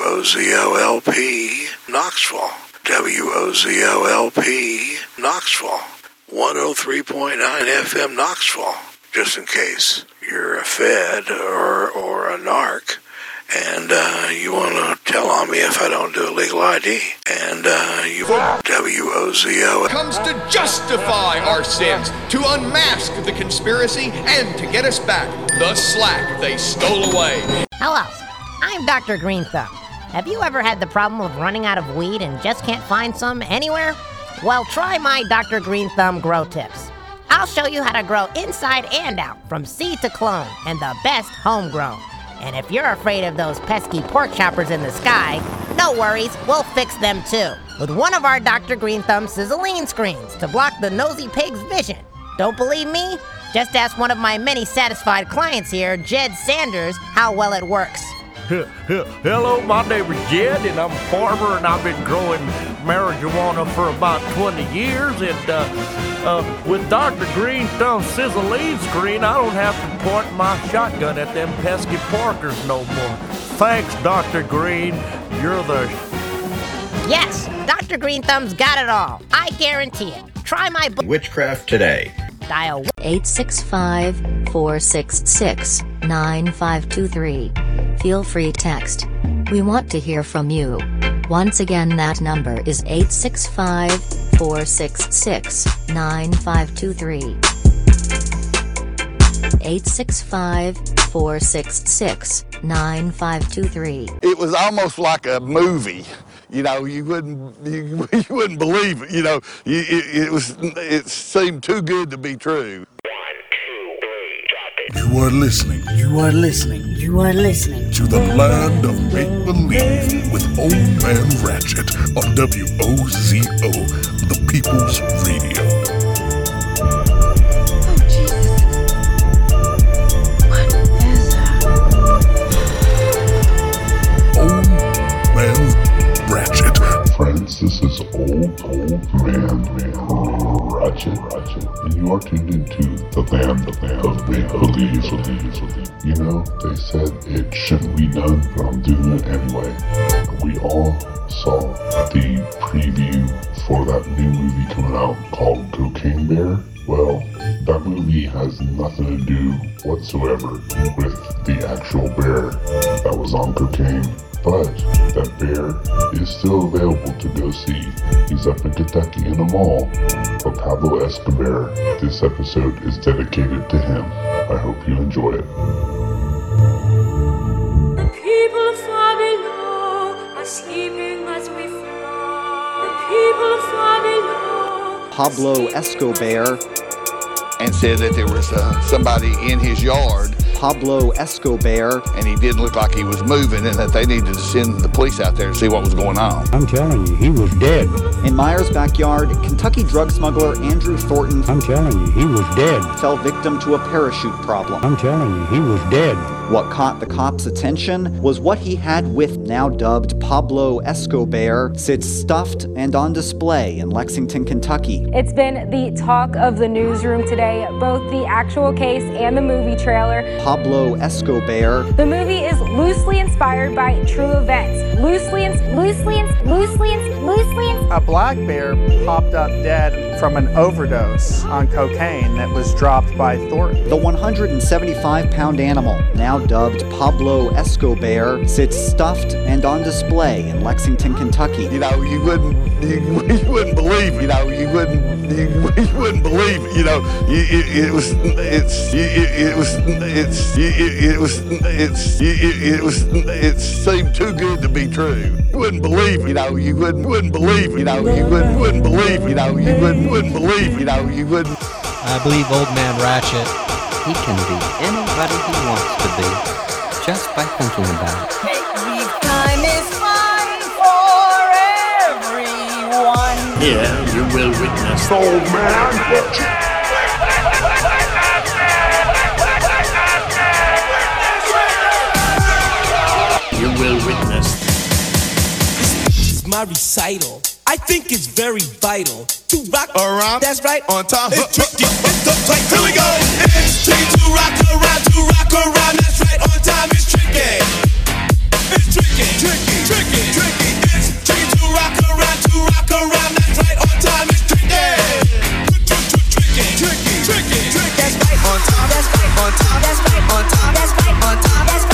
WOZOLP, Knoxville. WOZOLP, Knoxville. 103.9 FM, Knoxville. Just in case you're a Fed or, or a narc and uh, you want to tell on me if I don't do a legal ID. And uh, you WOZO comes to justify our sins, to unmask the conspiracy, and to get us back the slack they stole away. Hello, I'm Dr. Green Thumb. Have you ever had the problem of running out of weed and just can't find some anywhere? Well, try my Dr. Green Thumb grow tips. I'll show you how to grow inside and out, from seed to clone, and the best homegrown. And if you're afraid of those pesky pork choppers in the sky, no worries, we'll fix them too. With one of our Dr. Green Thumb sizzling screens to block the nosy pig's vision. Don't believe me? Just ask one of my many satisfied clients here, Jed Sanders, how well it works. Hello, my name is Jed, and I'm a farmer, and I've been growing marijuana for about 20 years. And uh, uh, with Dr. Green Thumb Sizzling Screen, I don't have to point my shotgun at them pesky parkers no more. Thanks, Dr. Green. You're the. Yes, Dr. Green Thumb's got it all. I guarantee it. Try my book. Witchcraft Today. Dial 865 466 9523. Feel free text. We want to hear from you. Once again, that number is 865 466 9523. 865 466 9523. It was almost like a movie. You know, you wouldn't you, you wouldn't believe it. You know, you, it, it was it seemed too good to be true. One, two, three, You are listening. You are listening. You are listening to the land of make believe with Old Man Ratchet on WOZO, the People's Radio. This is Old Old Man, man Ratchet, Ratchet, and you are tuned into the land, the land of make believe. You know, they said it shouldn't be done, but I'm doing it anyway. We all saw the preview for that new movie coming out called Cocaine Bear. Well, that movie has nothing to do whatsoever with the actual bear that was on cocaine. But that bear is still available to go see. He's up in Kentucky in a mall. For Pablo Escobear, this episode is dedicated to him. I hope you enjoy it. The people far below are sleeping as we flow. The people far below. Pablo Escobear and said that there was uh, somebody in his yard Pablo Escobear. And he didn't look like he was moving and that they needed to send the police out there to see what was going on. I'm telling you, he was dead. In Myers' backyard, Kentucky drug smuggler Andrew Thornton. I'm telling you, he was dead. Fell victim to a parachute problem. I'm telling you, he was dead. What caught the cops' attention was what he had with now dubbed Pablo Escobear sits stuffed and on display in Lexington, Kentucky. It's been the talk of the newsroom today, both the actual case and the movie trailer. Pablo Escobear. The movie is loosely inspired by true events. Loosely, ins- loosely, ins- loosely, ins- loosely. Ins- a black bear popped up dead from an overdose on cocaine that was dropped by Thornton. The 175 pound animal, now dubbed Pablo Escobear, sits stuffed and on display in Lexington, Kentucky. You know, you wouldn't, you, you wouldn't believe, you know, you wouldn't, you, you wouldn't believe, it. you know, it, it was, it's, it, it was, it's, it, it was, it's, it, it was, it seemed too good to be true. You wouldn't believe, it. you know, you wouldn't, wouldn't believe, you know, you wouldn't, wouldn't believe, you know, you wouldn't, wouldn't believe, you know, you wouldn't. I believe Old Man Ratchet. He can be anybody he wants to be, just by thinking about it. Here you will witness old man You will witness. This is my recital. I think it's very vital to rock around. That's right, on time. It's tricky, it's the play. Here we go. It's tricky to rock around, to rock around. That's right, on time. It's tricky. It's tricky, tricky, tricky, tricky. It's tricky to rock around, to rock around. on top, that's right on top, that's right on top, that's right on top, that's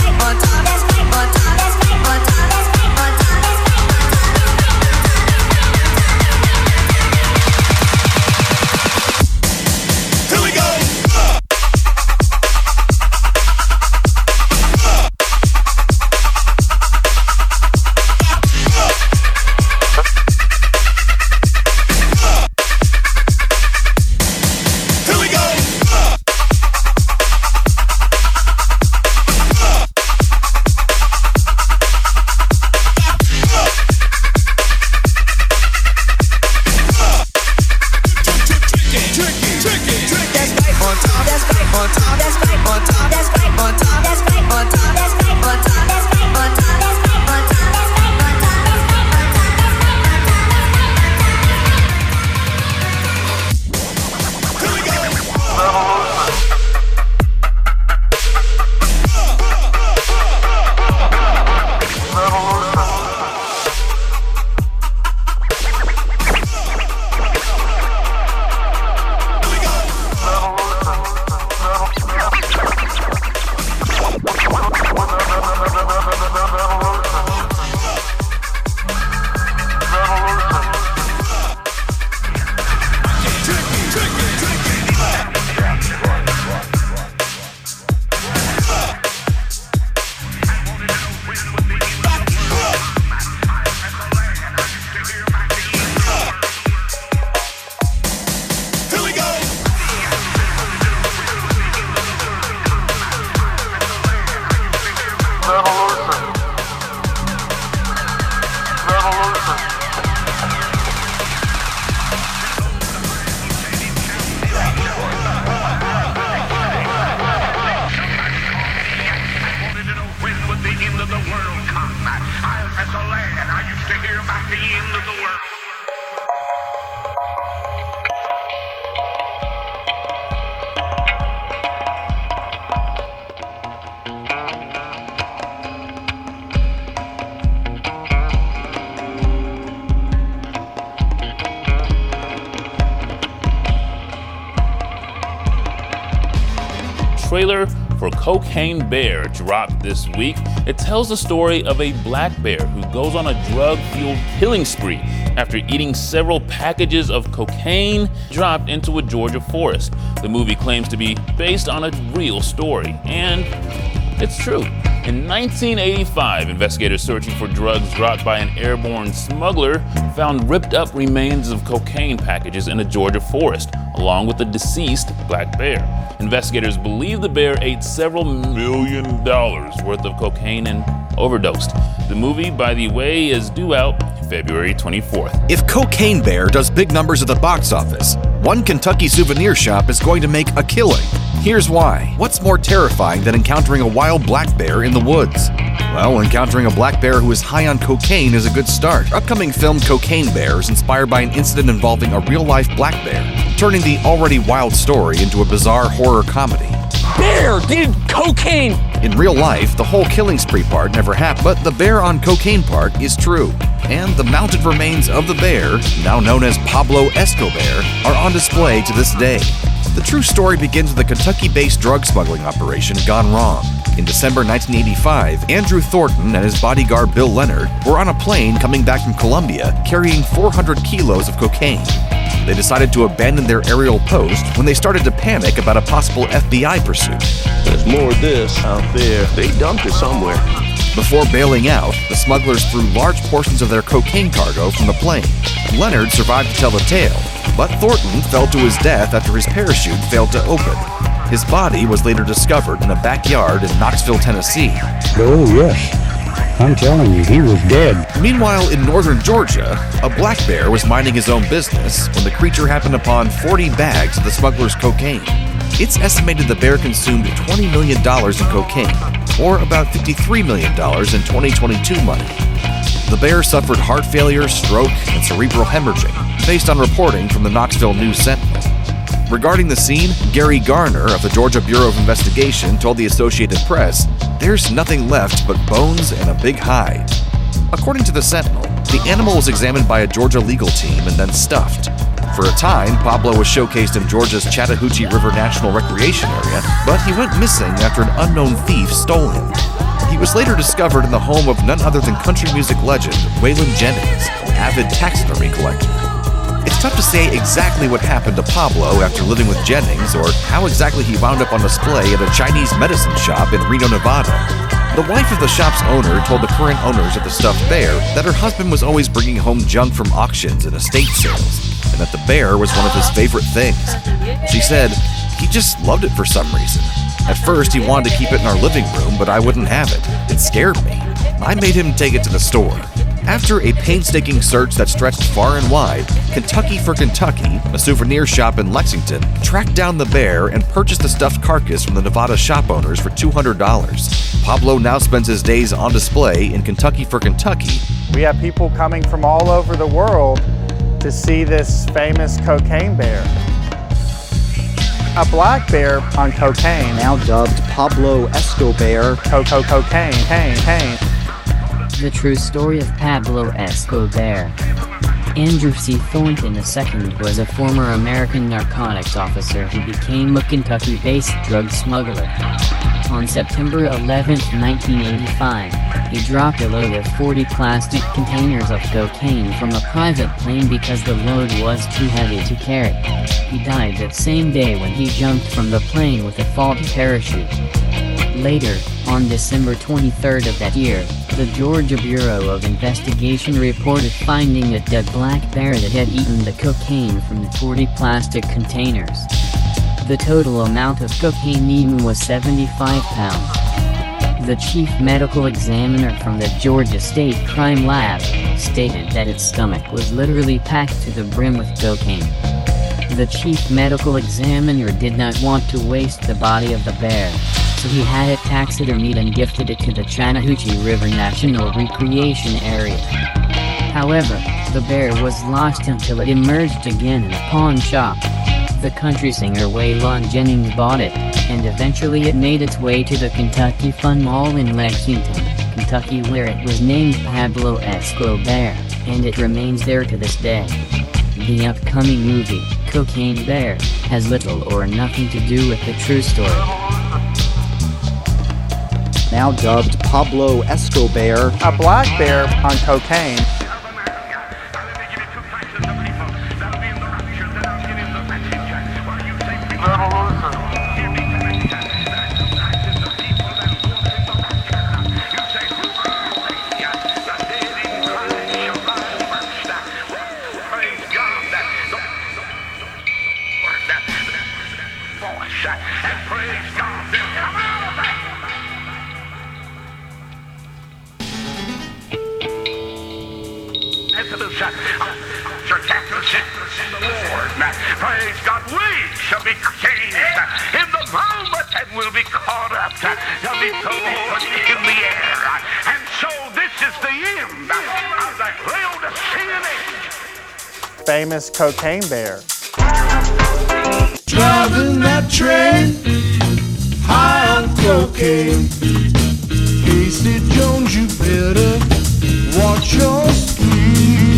trailer for Cocaine Bear dropped this week. It tells the story of a black bear who goes on a drug fueled killing spree after eating several packages of cocaine dropped into a Georgia forest. The movie claims to be based on a real story, and it's true. In 1985, investigators searching for drugs dropped by an airborne smuggler found ripped up remains of cocaine packages in a Georgia forest, along with the deceased black bear. Investigators believe the bear ate several million dollars worth of cocaine and overdosed. The movie, by the way, is due out February 24th. If Cocaine Bear does big numbers at the box office, one Kentucky souvenir shop is going to make a killing. Here's why. What's more terrifying than encountering a wild black bear in the woods? Well, encountering a black bear who is high on cocaine is a good start. Upcoming film Cocaine Bear is inspired by an incident involving a real life black bear, turning the already wild story into a bizarre horror comedy. Bear did cocaine! In real life, the whole killing spree part never happened, but the bear on cocaine part is true. And the mounted remains of the bear, now known as Pablo Escobear, are on display to this day. The true story begins with a Kentucky based drug smuggling operation gone wrong. In December 1985, Andrew Thornton and his bodyguard Bill Leonard were on a plane coming back from Colombia carrying 400 kilos of cocaine. They decided to abandon their aerial post when they started to panic about a possible FBI pursuit. There's more of this out there. They dumped it somewhere. Before bailing out, the smugglers threw large portions of their cocaine cargo from the plane. Leonard survived to tell the tale, but Thornton fell to his death after his parachute failed to open. His body was later discovered in a backyard in Knoxville, Tennessee. Oh, yes. I'm telling you, he was dead. Meanwhile, in northern Georgia, a black bear was minding his own business when the creature happened upon 40 bags of the smuggler's cocaine. It's estimated the bear consumed $20 million in cocaine, or about $53 million in 2022 money. The bear suffered heart failure, stroke, and cerebral hemorrhaging, based on reporting from the Knoxville News Sentinel. Regarding the scene, Gary Garner of the Georgia Bureau of Investigation told the Associated Press, There's nothing left but bones and a big hide. According to the Sentinel, the animal was examined by a Georgia legal team and then stuffed. For a time, Pablo was showcased in Georgia's Chattahoochee River National Recreation Area, but he went missing after an unknown thief stole him. He was later discovered in the home of none other than country music legend Waylon Jennings, avid taxidermy collector. Tough to say exactly what happened to Pablo after living with Jennings or how exactly he wound up on display at a Chinese medicine shop in Reno, Nevada. The wife of the shop's owner told the current owners of the stuffed bear that her husband was always bringing home junk from auctions and estate sales, and that the bear was one of his favorite things. She said, he just loved it for some reason. At first, he wanted to keep it in our living room, but I wouldn't have it. It scared me. I made him take it to the store. After a painstaking search that stretched far and wide, Kentucky for Kentucky, a souvenir shop in Lexington, tracked down the bear and purchased the stuffed carcass from the Nevada shop owners for $200. Pablo now spends his days on display in Kentucky for Kentucky. We have people coming from all over the world to see this famous cocaine bear. A black bear on cocaine. Now dubbed Pablo Escobear. Coco cocaine, cane, cane. The true story of Pablo Escobear. Andrew C. Thornton II was a former American narcotics officer who became a Kentucky based drug smuggler. On September 11, 1985, he dropped a load of 40 plastic containers of cocaine from a private plane because the load was too heavy to carry. He died that same day when he jumped from the plane with a faulty parachute. Later, on December 23rd of that year, the Georgia Bureau of Investigation reported finding a dead black bear that had eaten the cocaine from the 40 plastic containers. The total amount of cocaine eaten was 75 pounds. The chief medical examiner from the Georgia State Crime Lab stated that its stomach was literally packed to the brim with cocaine. The chief medical examiner did not want to waste the body of the bear, he had it taxidermied and gifted it to the Chattahoochee River National Recreation Area. However, the bear was lost until it emerged again in a pawn shop. The country singer Waylon Jennings bought it, and eventually it made its way to the Kentucky Fun Mall in Lexington, Kentucky where it was named Pablo Escobear, and it remains there to this day. The upcoming movie, Cocaine Bear, has little or nothing to do with the true story. Now dubbed Pablo Escobear. A black bear on cocaine. Praise God, we shall be changed in the moment and will be caught up to be thrown in the air. And so this is the end of the Laodicean age. Famous cocaine bear. Driving that train, high on cocaine. Casey Jones, you better watch your speed.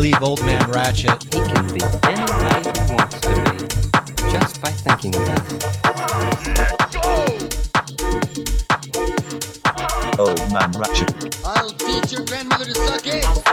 I believe Old Man Ratchet. He can be anybody he wants to be just by thinking about it. Old Man Ratchet. I'll teach your grandmother to suck it.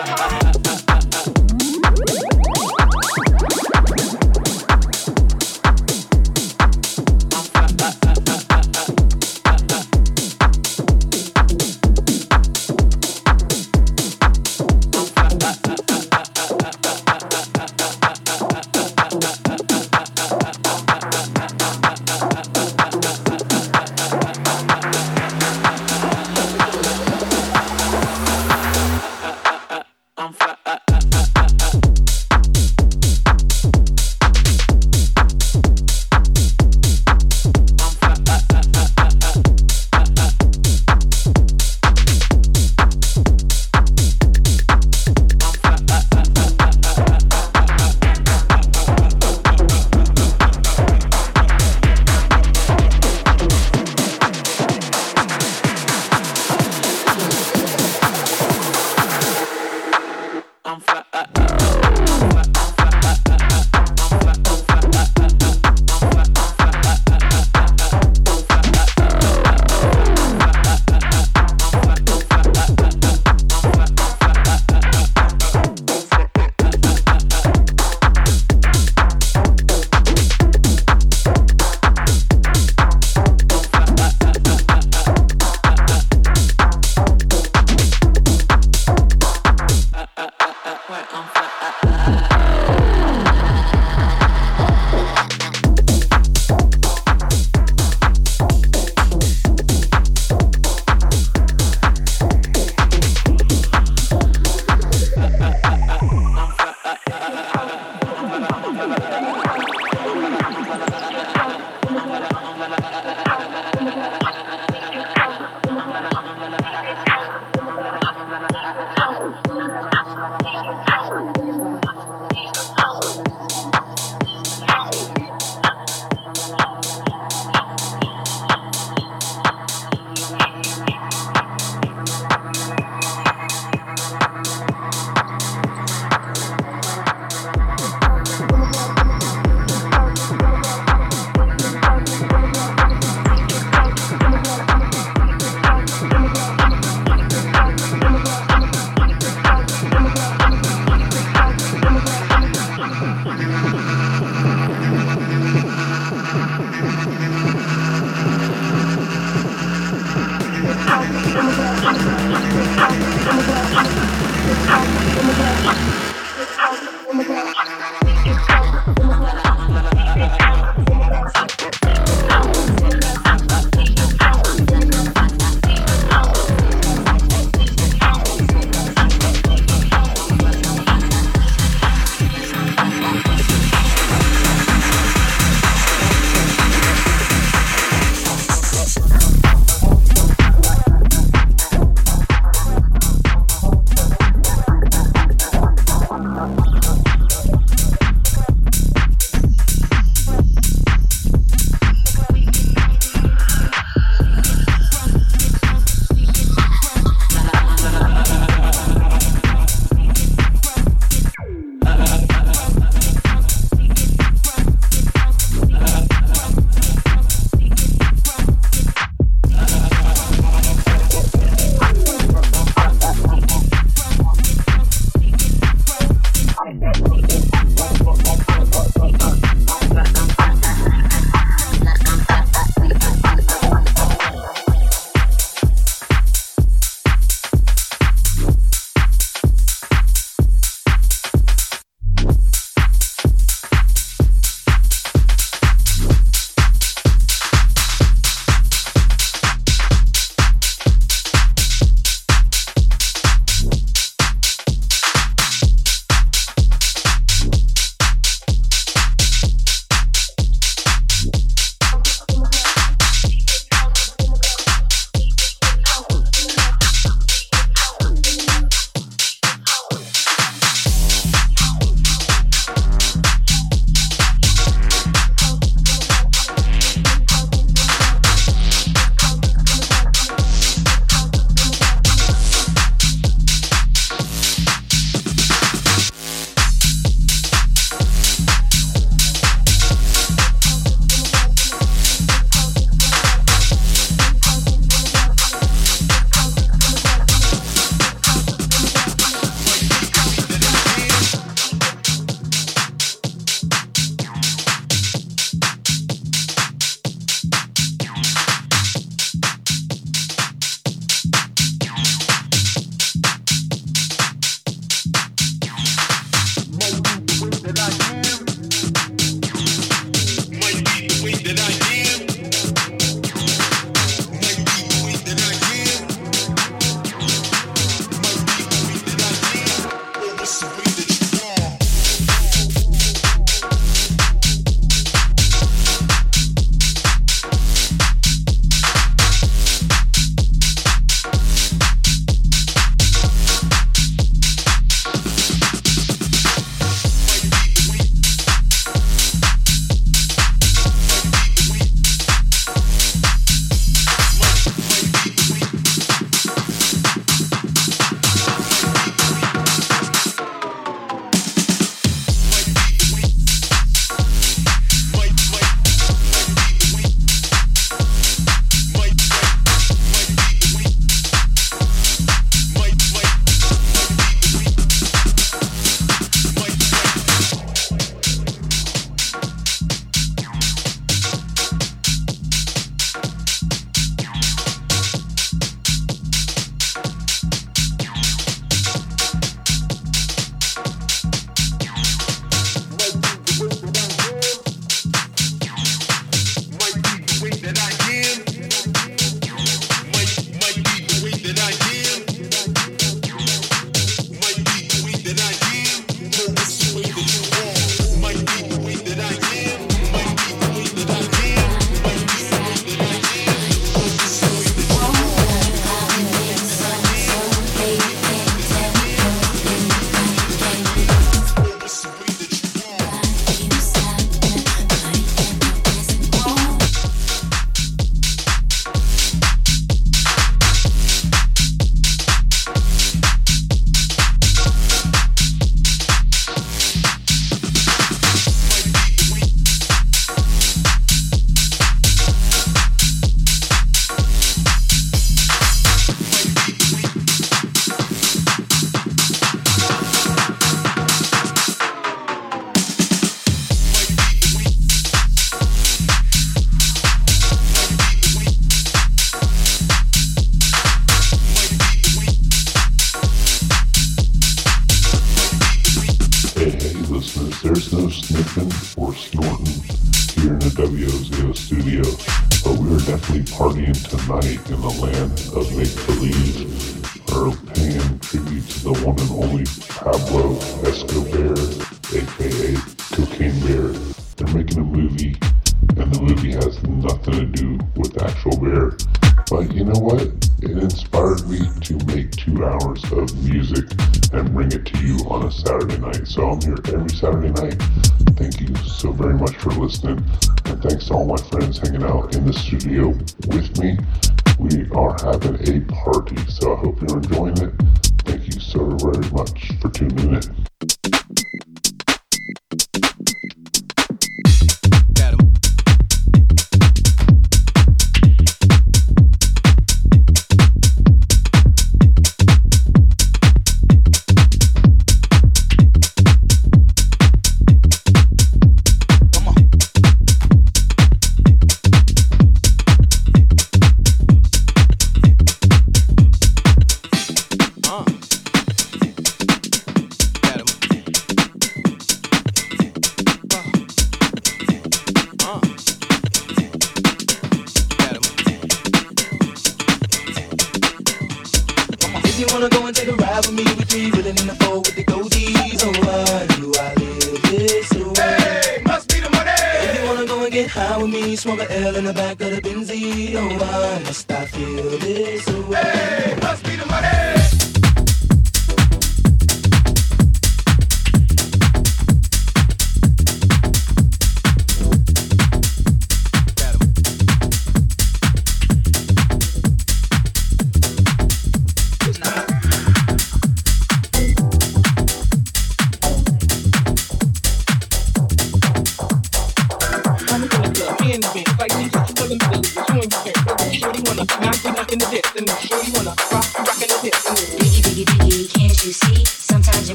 smell the in the back of the Benzie. Oh, I must I feel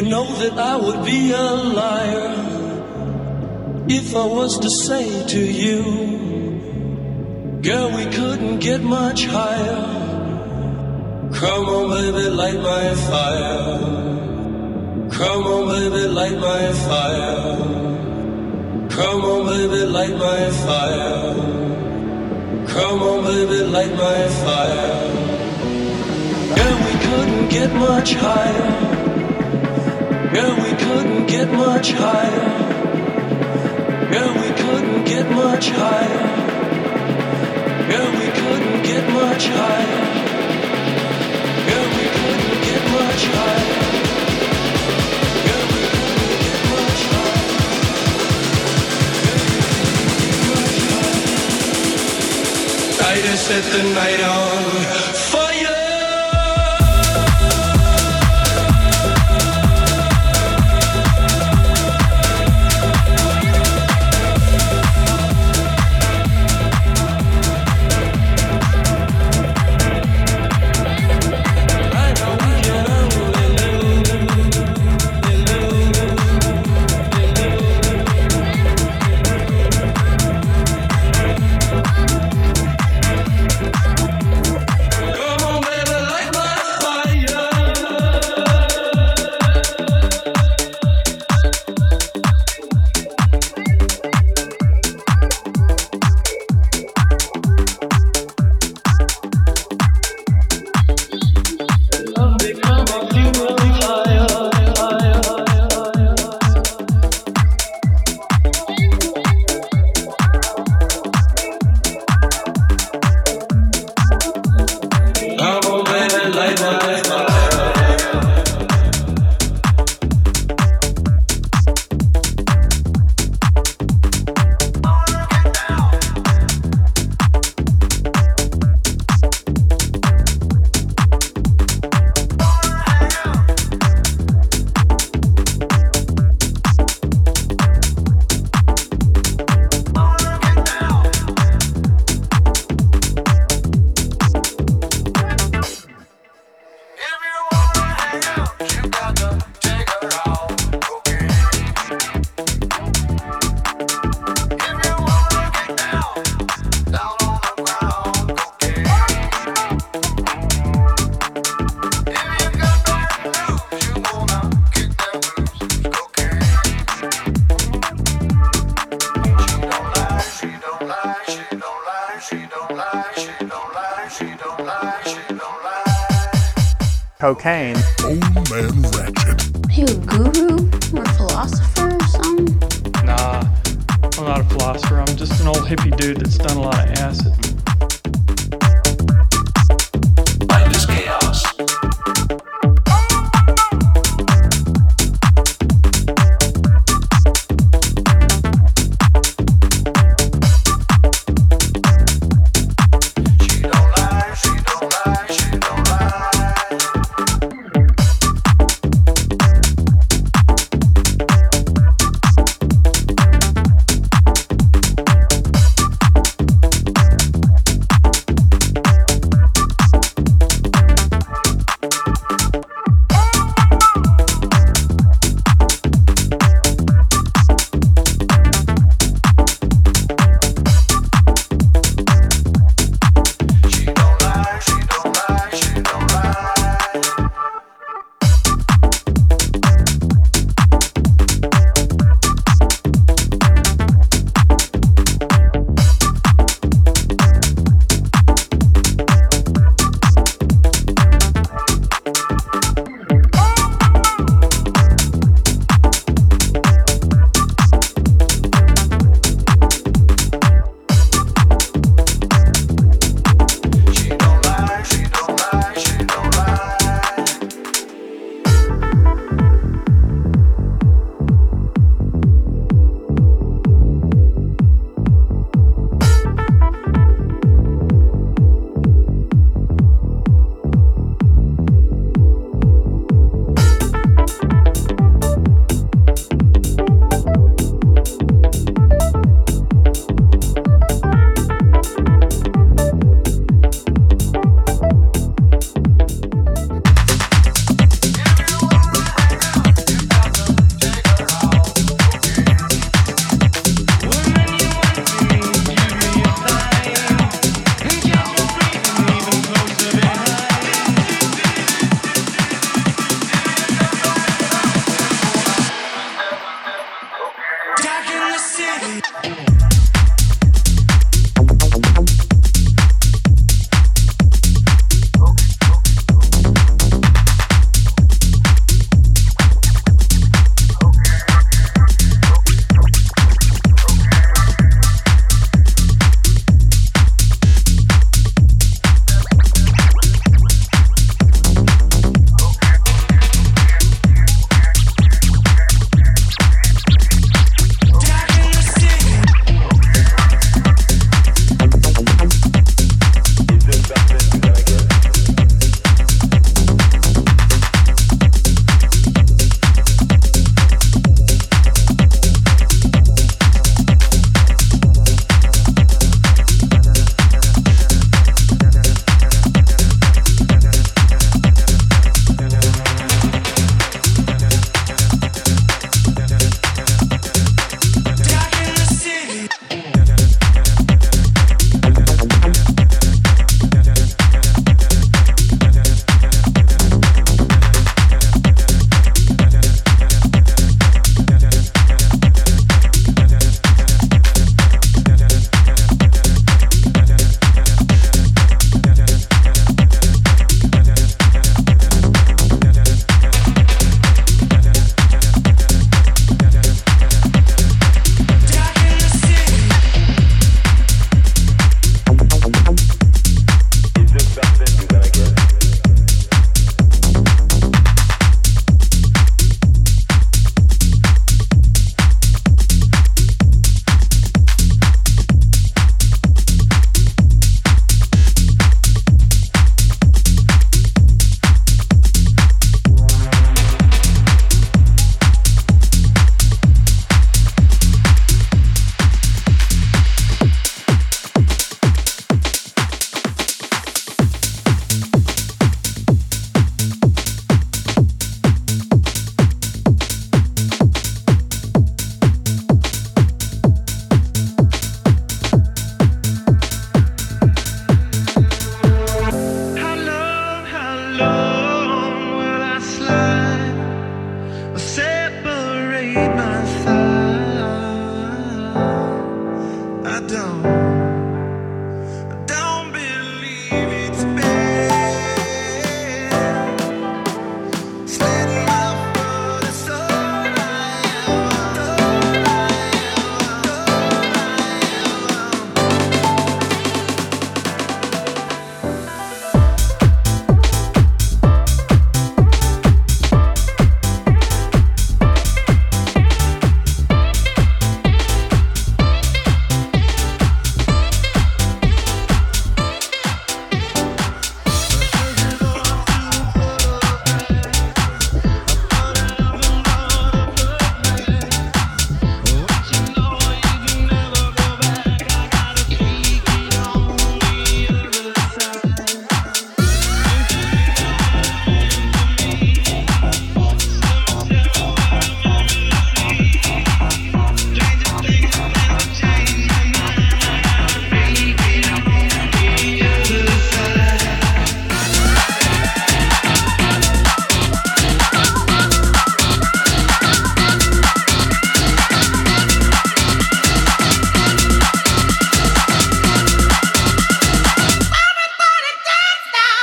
You know that I would be a liar if I was to say to you, Girl, we couldn't get much higher. Come on, baby, light my fire. Come on, baby, light my fire. Come on, baby, light my fire. Come on, baby, light my fire. Girl, we couldn't get much higher. Girl, we couldn't get much higher. Girl, we couldn't get much higher. Girl, we couldn't get much higher. Girl, we couldn't get much higher. Girl, we couldn't get much higher. I just set the night on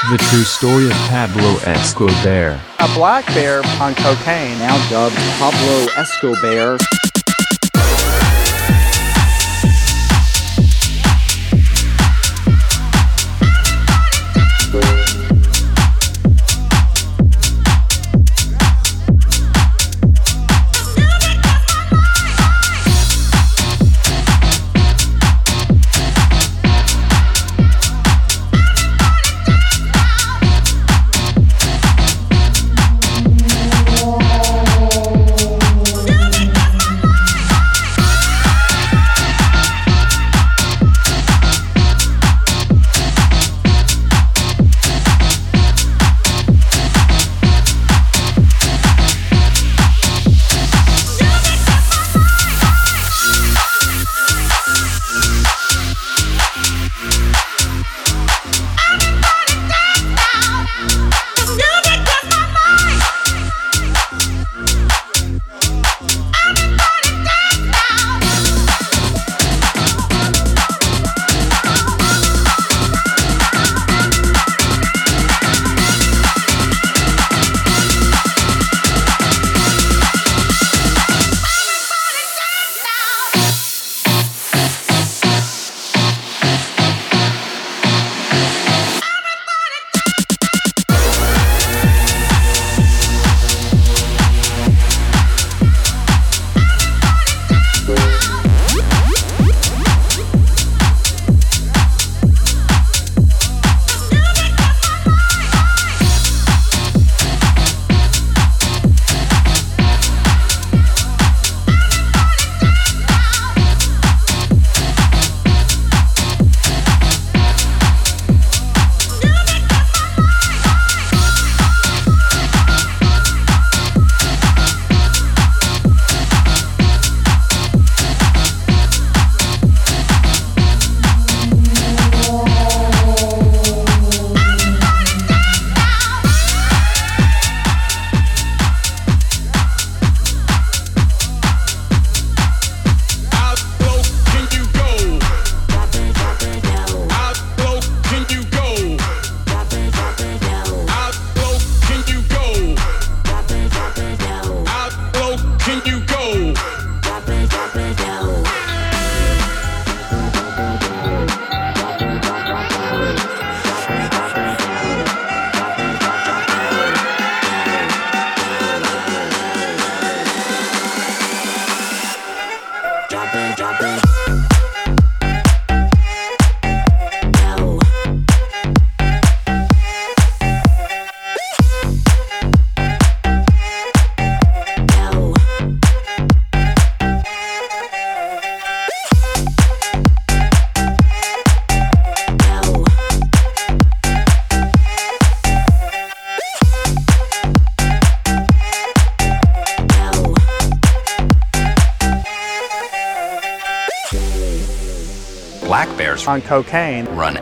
The true story of Pablo Escobear. A black bear on cocaine, now dubbed Pablo Escobear. on cocaine. Run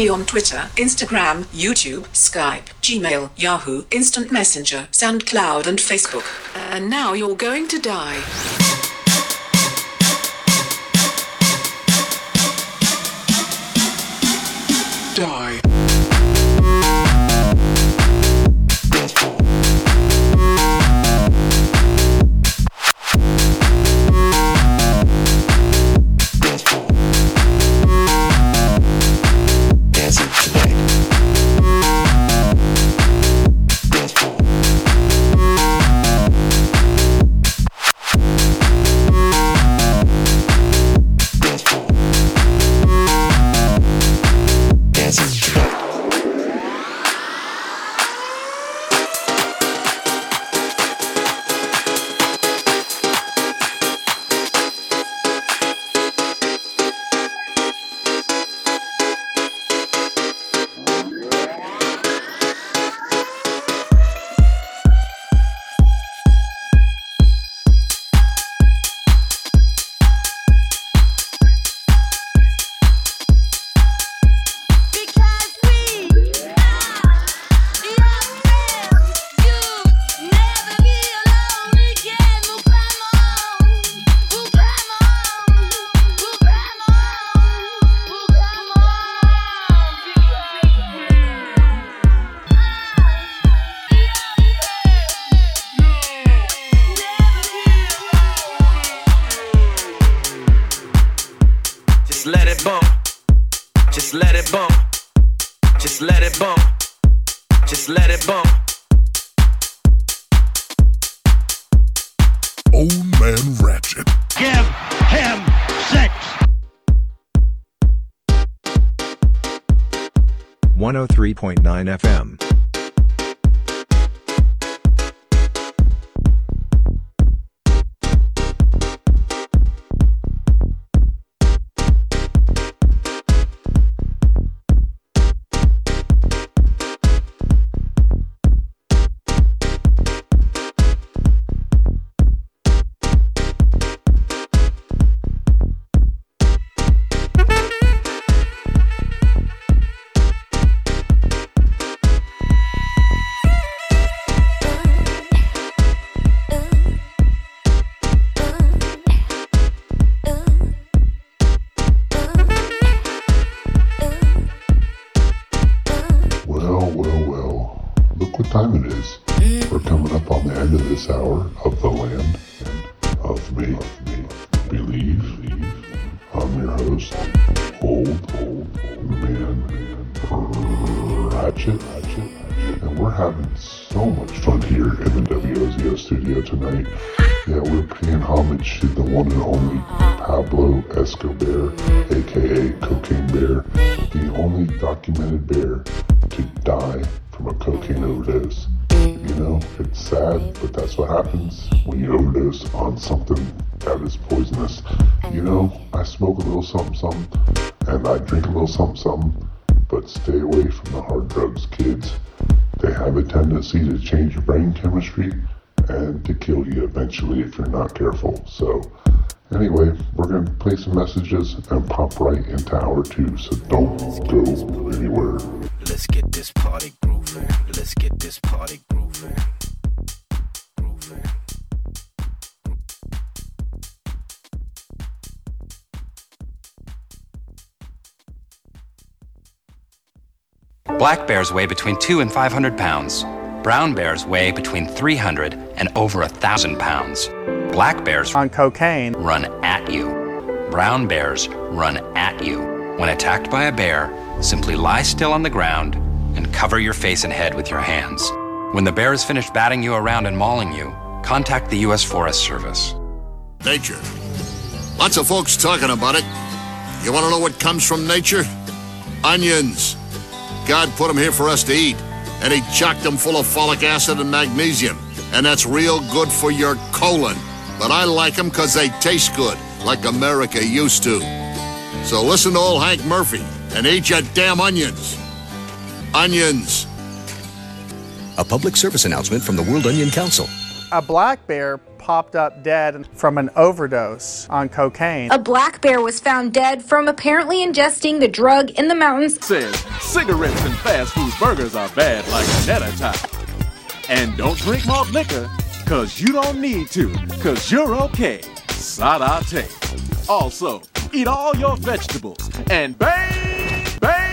me on Twitter, Instagram, YouTube, Skype, Gmail, Yahoo, Instant Messenger, SoundCloud, and Facebook. And now you're going to die. Bump. Just let it bump. Old Man Ratchet. Give him six. 103.9 FM. You know, I smoke a little something, something, and I drink a little something, something, but stay away from the hard drugs, kids. They have a tendency to change your brain chemistry and to kill you eventually if you're not careful. So, anyway, we're going to play some messages and pop right into hour two, so don't go anywhere. Let's get this party grooving. Let's get this party grooving. Grooving. Black bears weigh between 2 and 500 pounds. Brown bears weigh between 300 and over a 1,000 pounds. Black bears on cocaine run at you. Brown bears run at you. When attacked by a bear, simply lie still on the ground and cover your face and head with your hands. When the bear is finished batting you around and mauling you, contact the U.S. Forest Service. Nature. Lots of folks talking about it. You want to know what comes from nature? Onions. God put them here for us to eat, and He chocked them full of folic acid and magnesium, and that's real good for your colon. But I like them because they taste good, like America used to. So listen to old Hank Murphy and eat your damn onions. Onions. A public service announcement from the World Onion Council. A black bear popped up dead from an overdose on cocaine. A black bear was found dead from apparently ingesting the drug in the mountains. Says cigarettes and fast food burgers are bad like an attack. And don't drink malt liquor, cause you don't need to, cause you're okay. Sadate. Also, eat all your vegetables and bang